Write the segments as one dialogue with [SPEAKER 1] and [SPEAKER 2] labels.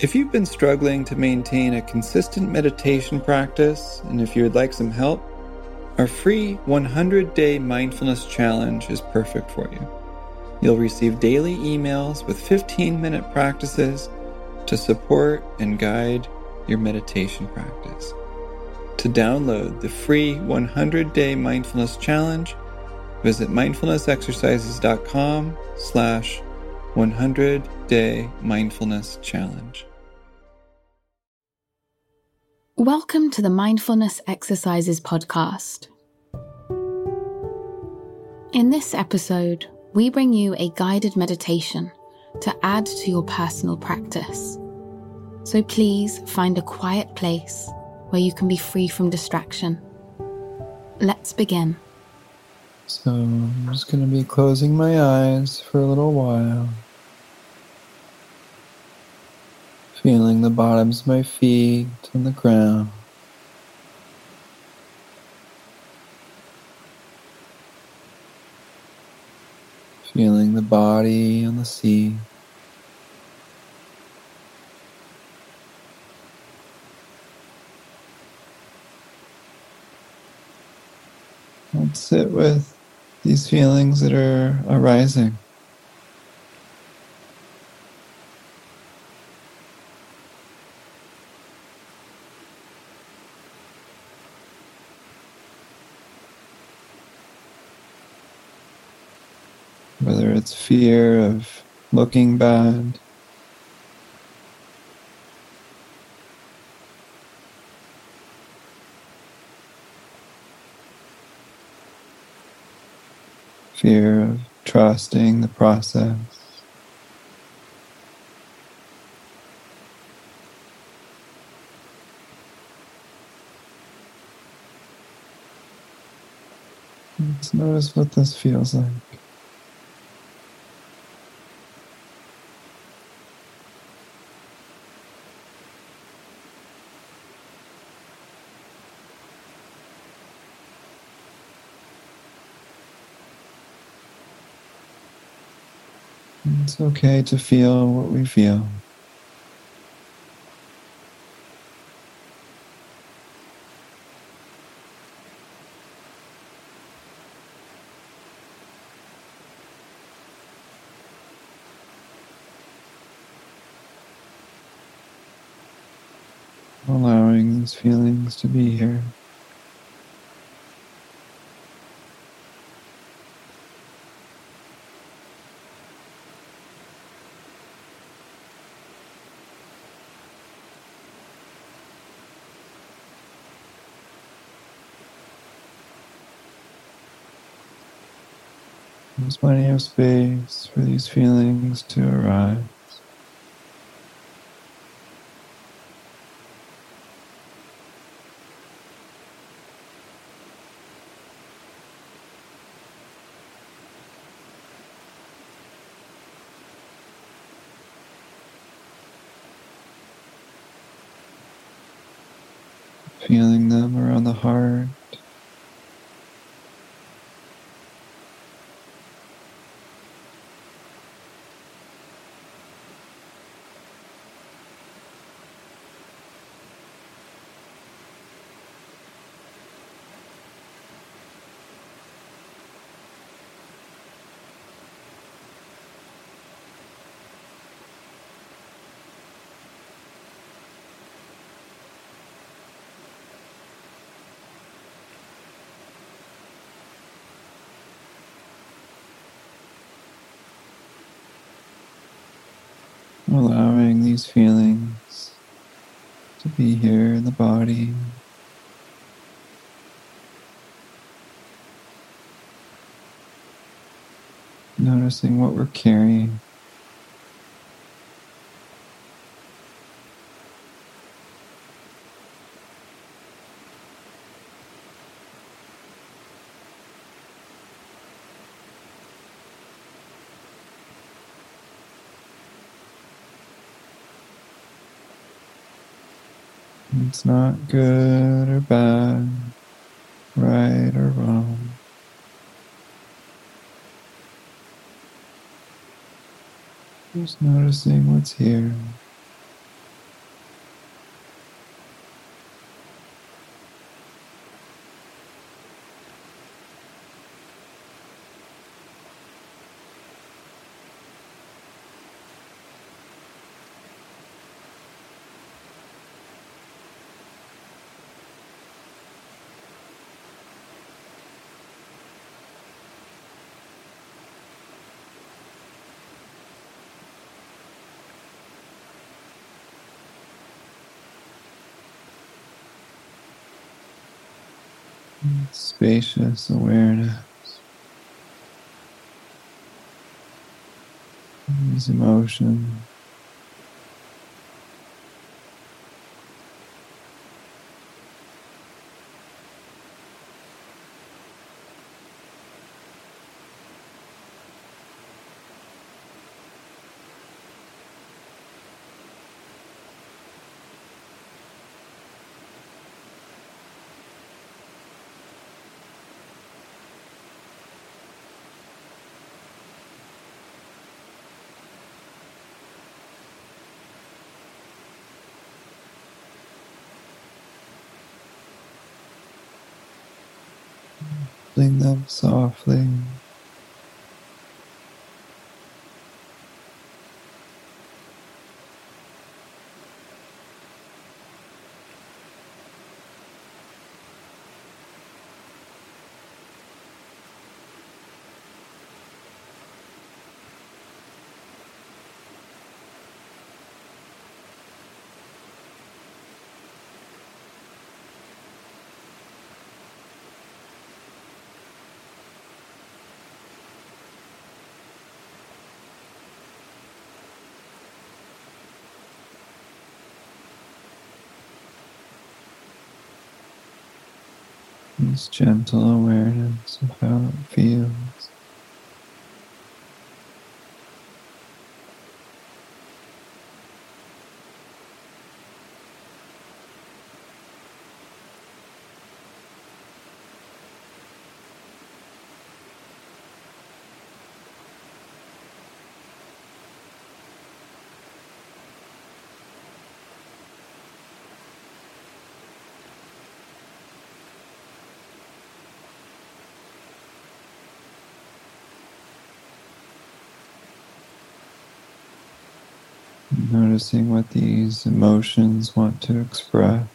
[SPEAKER 1] If you've been struggling to maintain a consistent meditation practice, and if you would like some help, our free 100 day mindfulness challenge is perfect for you. You'll receive daily emails with 15 minute practices to support and guide your meditation practice. To download the free 100 day mindfulness challenge, visit mindfulnessexercises.com slash 100 day mindfulness challenge.
[SPEAKER 2] Welcome to the Mindfulness Exercises podcast. In this episode, we bring you a guided meditation to add to your personal practice. So please find a quiet place where you can be free from distraction. Let's begin.
[SPEAKER 1] So I'm just going to be closing my eyes for a little while. Feeling the bottoms of my feet on the ground. Feeling the body on the seat. And sit with these feelings that are arising. whether it's fear of looking bad, fear of trusting the process. Let's notice what this feels like. It's okay to feel what we feel. Allowing these feelings to be here. There's plenty of space for these feelings to arise. Feeling them around the heart. Allowing these feelings to be here in the body. Noticing what we're carrying. It's not good or bad, right or wrong. Just noticing what's here. Spacious awareness. These emotions. Fling them softly. This gentle awareness of how it feels. Noticing what these emotions want to express.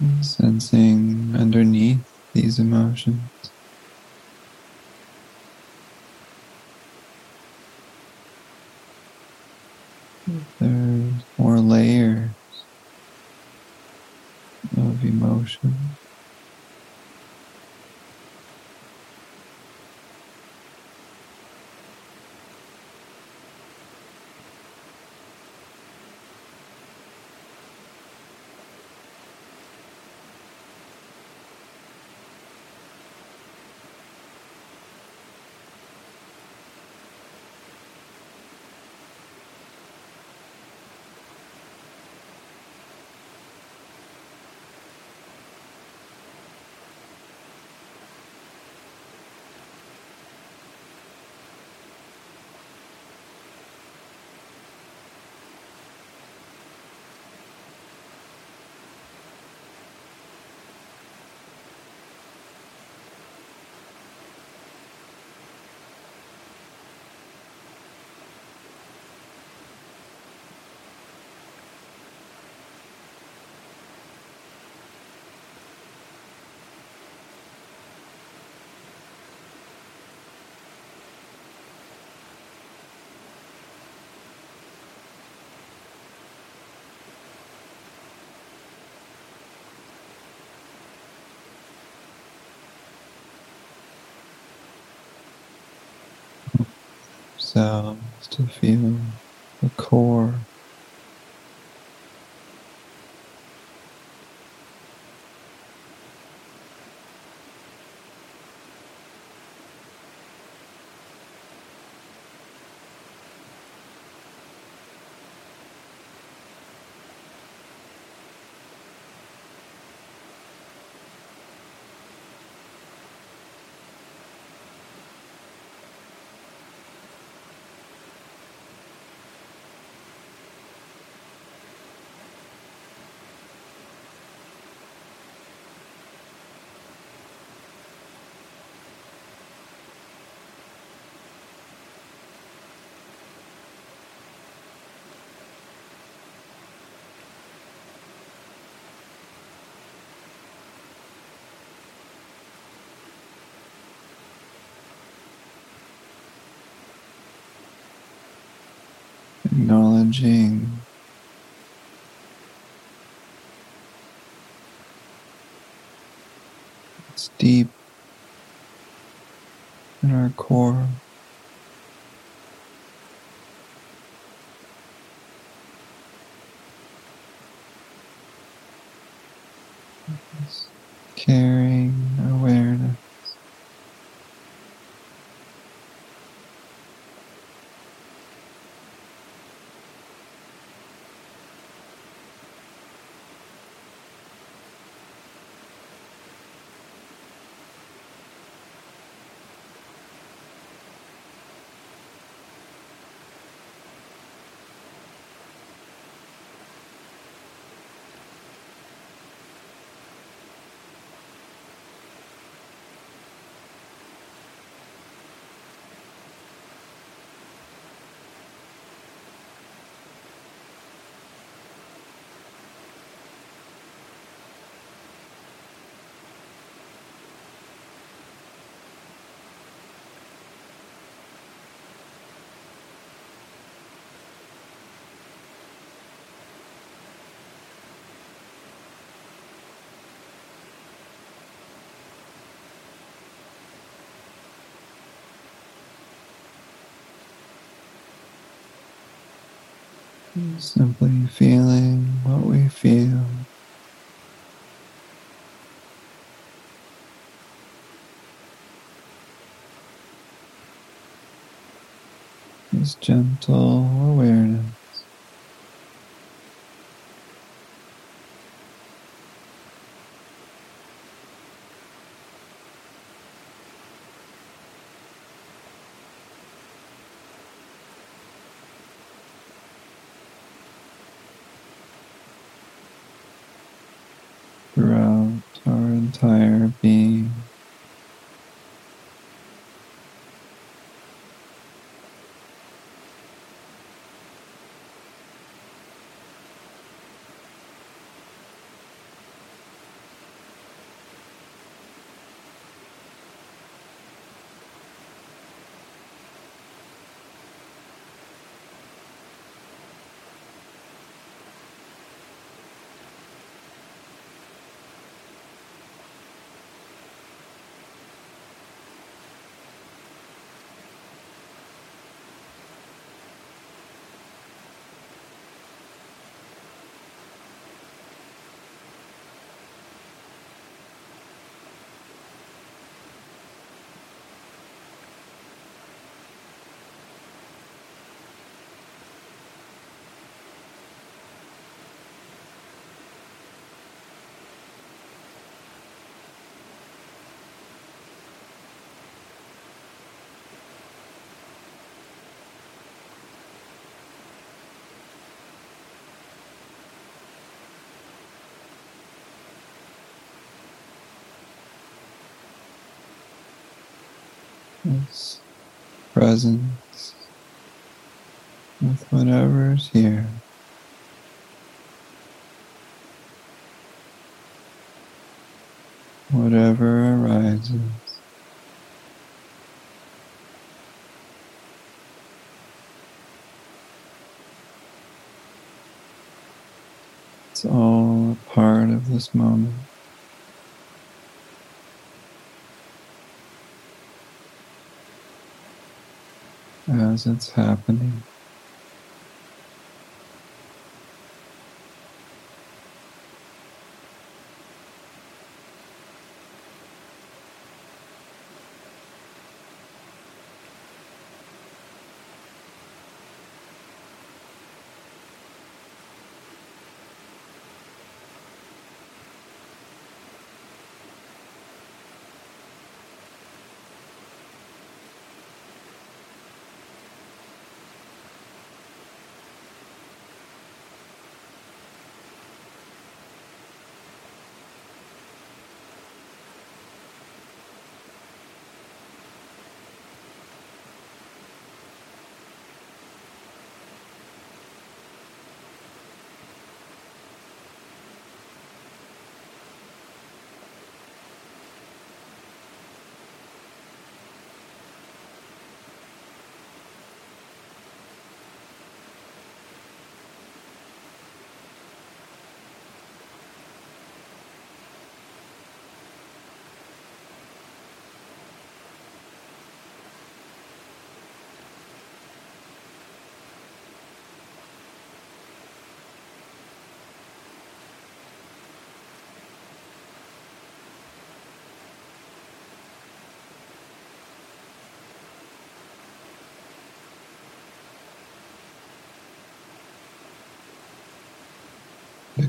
[SPEAKER 1] Sensing underneath these emotions. There's more layers of emotion. Sounds to feel the core. Acknowledging it's deep in our core. caring awareness. Simply feeling what we feel. This gentle awareness. throughout our entire being. This presence with whatever is here. Whatever arises. It's all a part of this moment. As it's happening.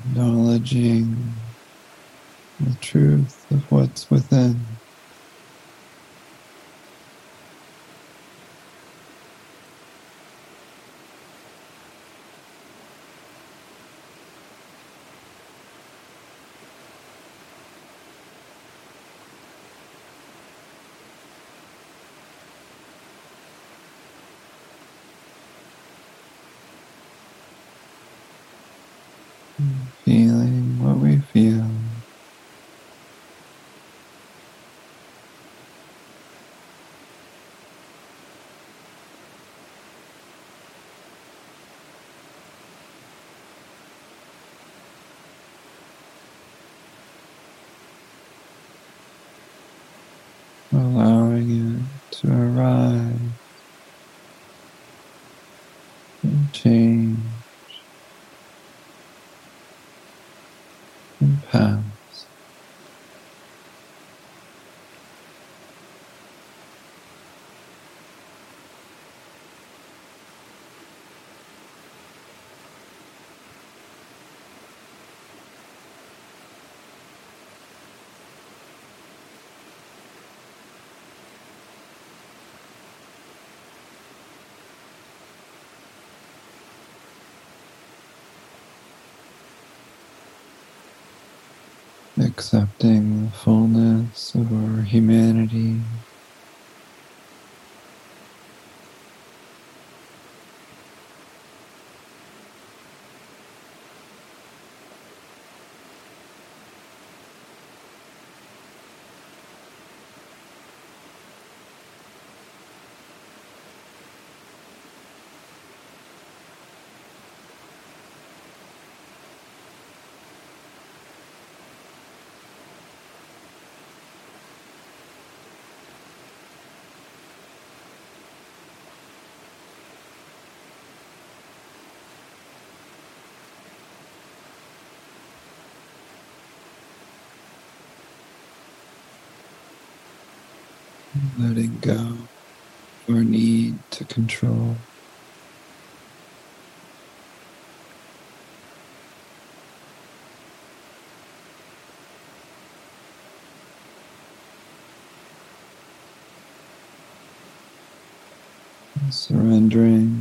[SPEAKER 1] Acknowledging the truth of what's within. feeling what we feel. allowing it to arrive and accepting the fullness of our humanity. Letting go our need to control. Surrendering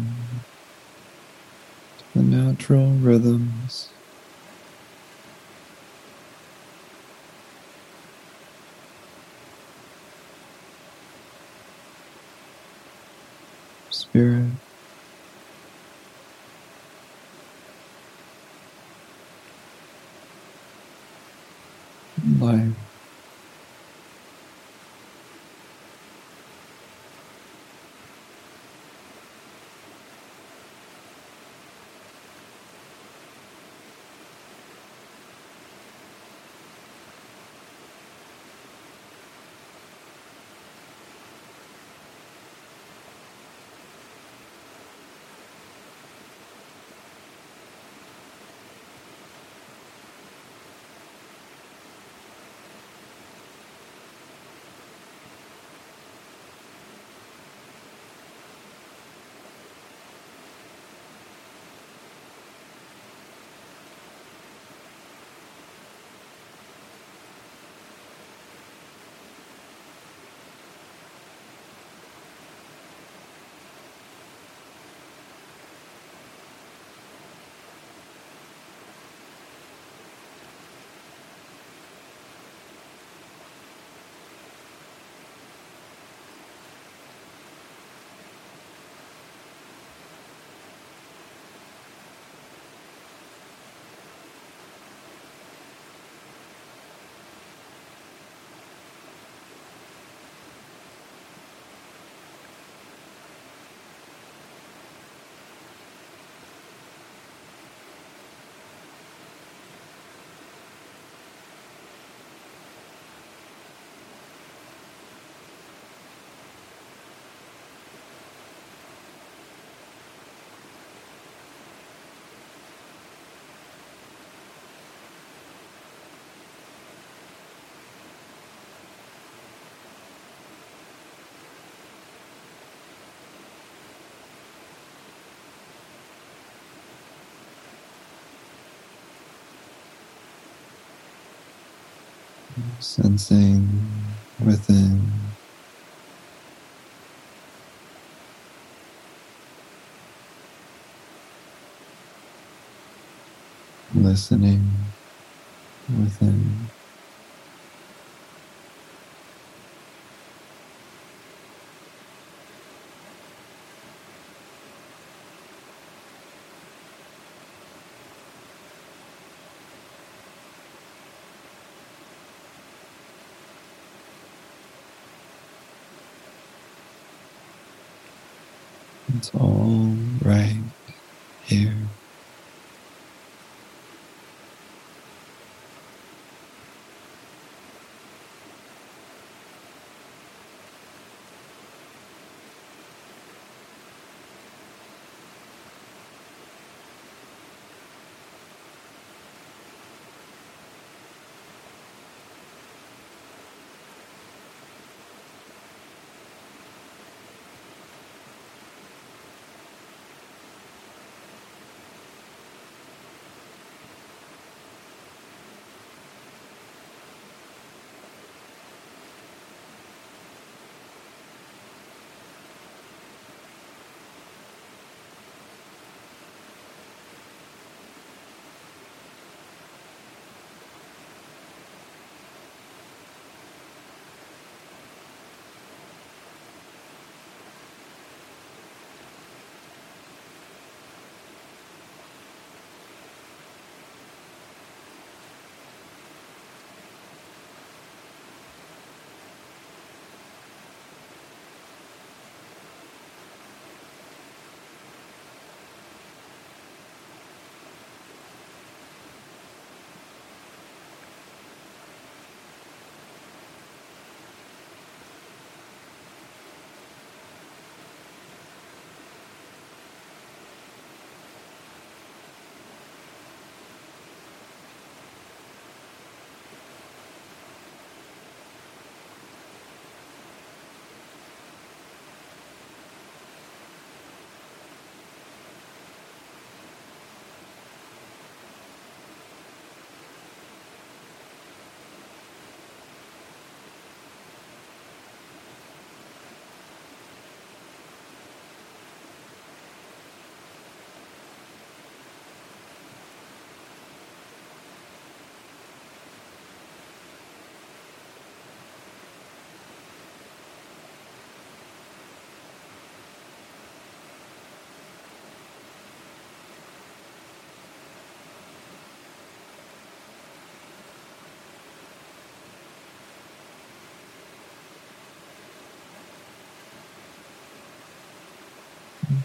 [SPEAKER 1] sensing within. Listening within. It's all right here.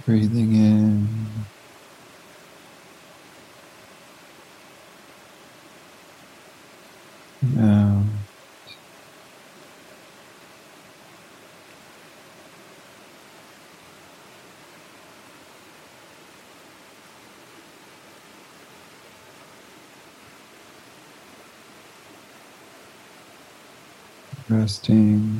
[SPEAKER 1] Breathing in. Out. Resting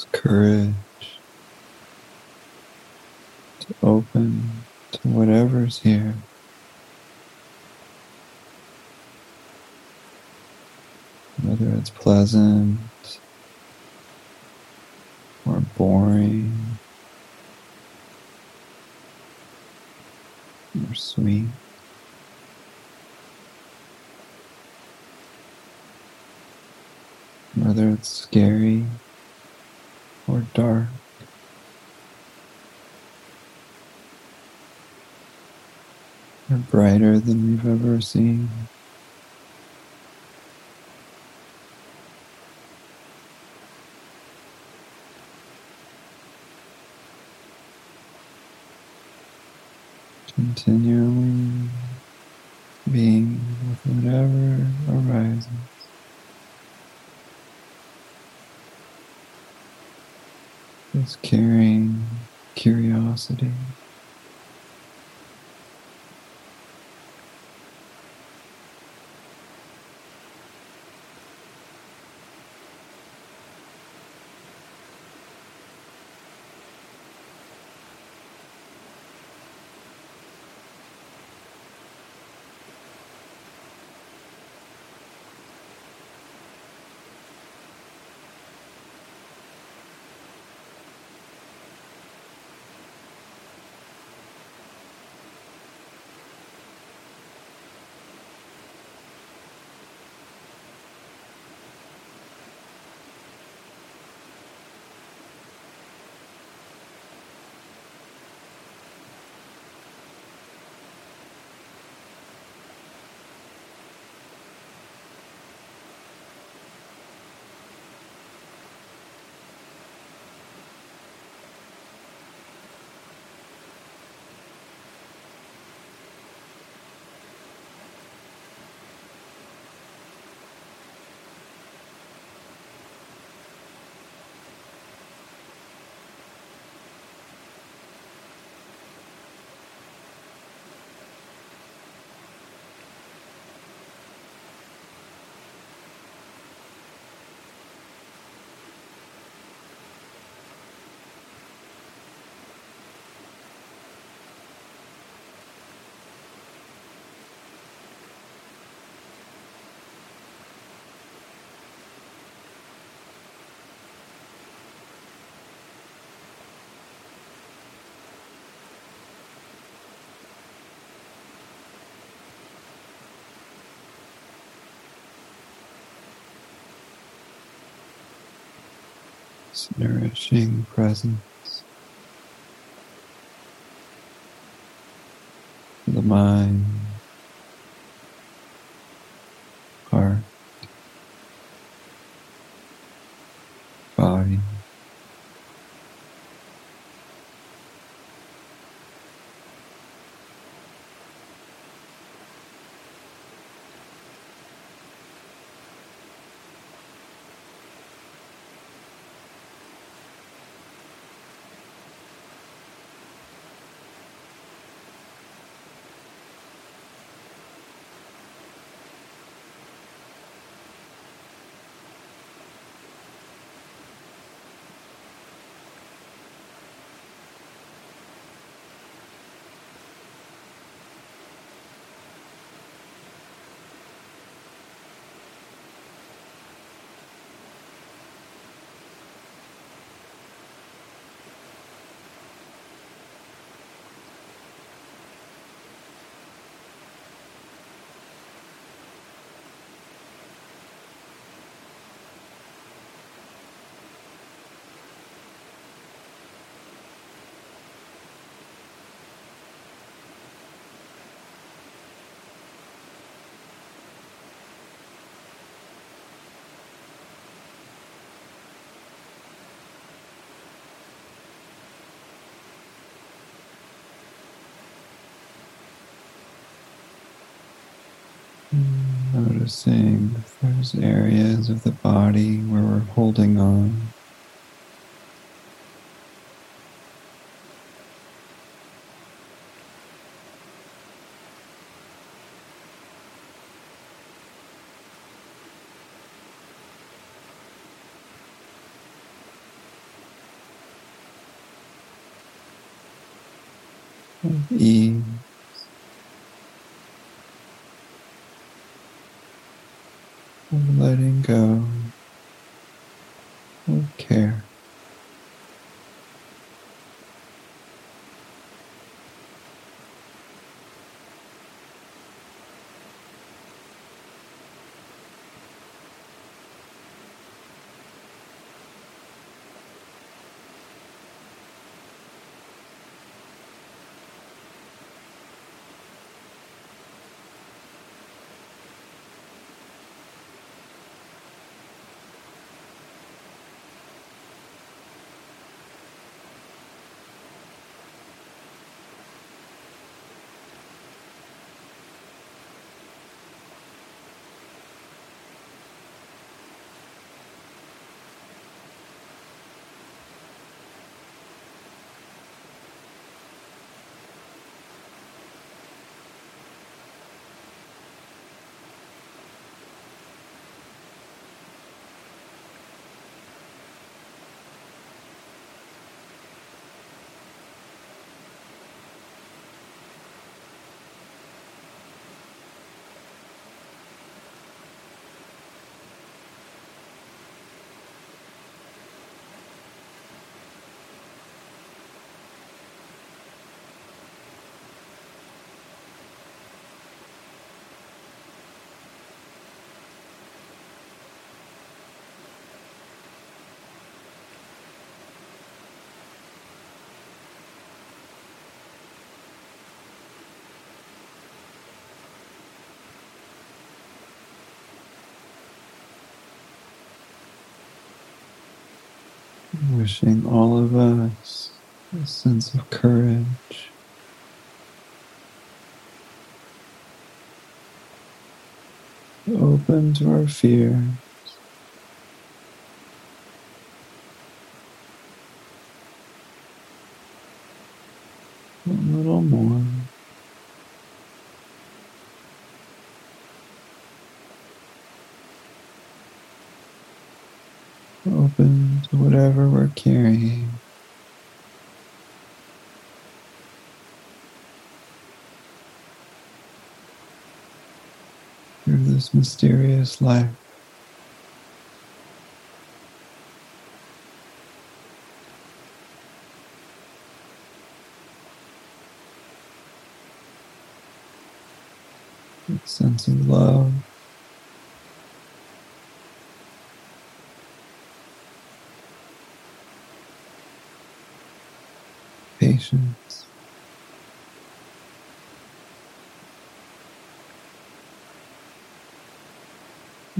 [SPEAKER 1] this courage to open to whatever's here. Whether it's pleasant or boring or sweet. Whether it's scary or dark. Or brighter than we've ever seen. continually being with whatever arises. Just carrying curiosity. Nourishing presence. The mind, Mm. Noticing those areas of the body where we're holding on. ease Wishing all of us a sense of courage. Open to our fears. A little more. Open to whatever we're carrying. Through mysterious life. Sense of love. patience.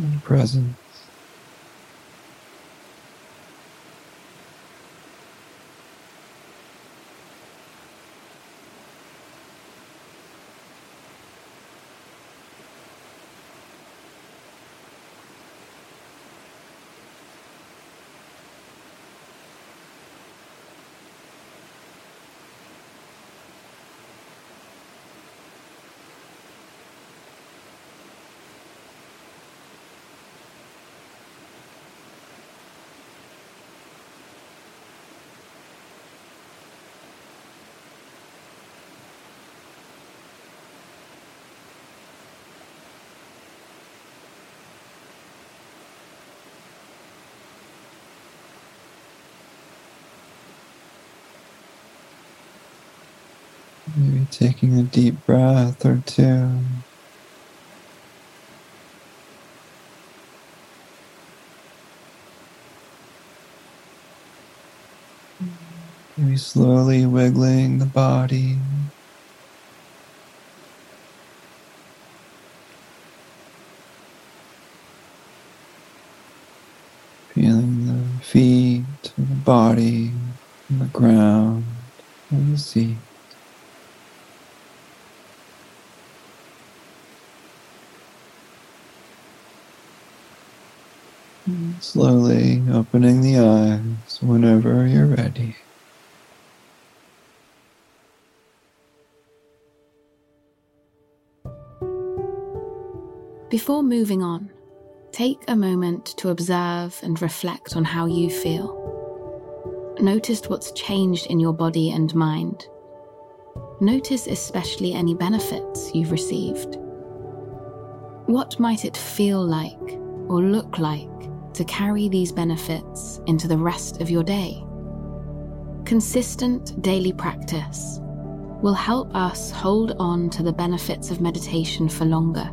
[SPEAKER 1] And Maybe taking a deep breath or two. Maybe slowly wiggling the body. Feeling the feet, and the body, and the ground, and the seat. Slowly opening the eyes whenever you're ready.
[SPEAKER 2] Before moving on, take a moment to observe and reflect on how you feel. Notice what's changed in your body and mind. notice especially any benefits you've received. What might it feel like or look like to carry these benefits into the rest of your day? Consistent daily practice will help us hold on to the benefits of meditation for longer,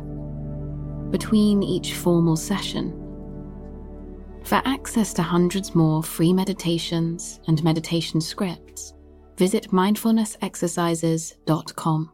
[SPEAKER 2] between each formal session. For access to hundreds more free meditations and meditation scripts, visit mindfulnessexercises.com.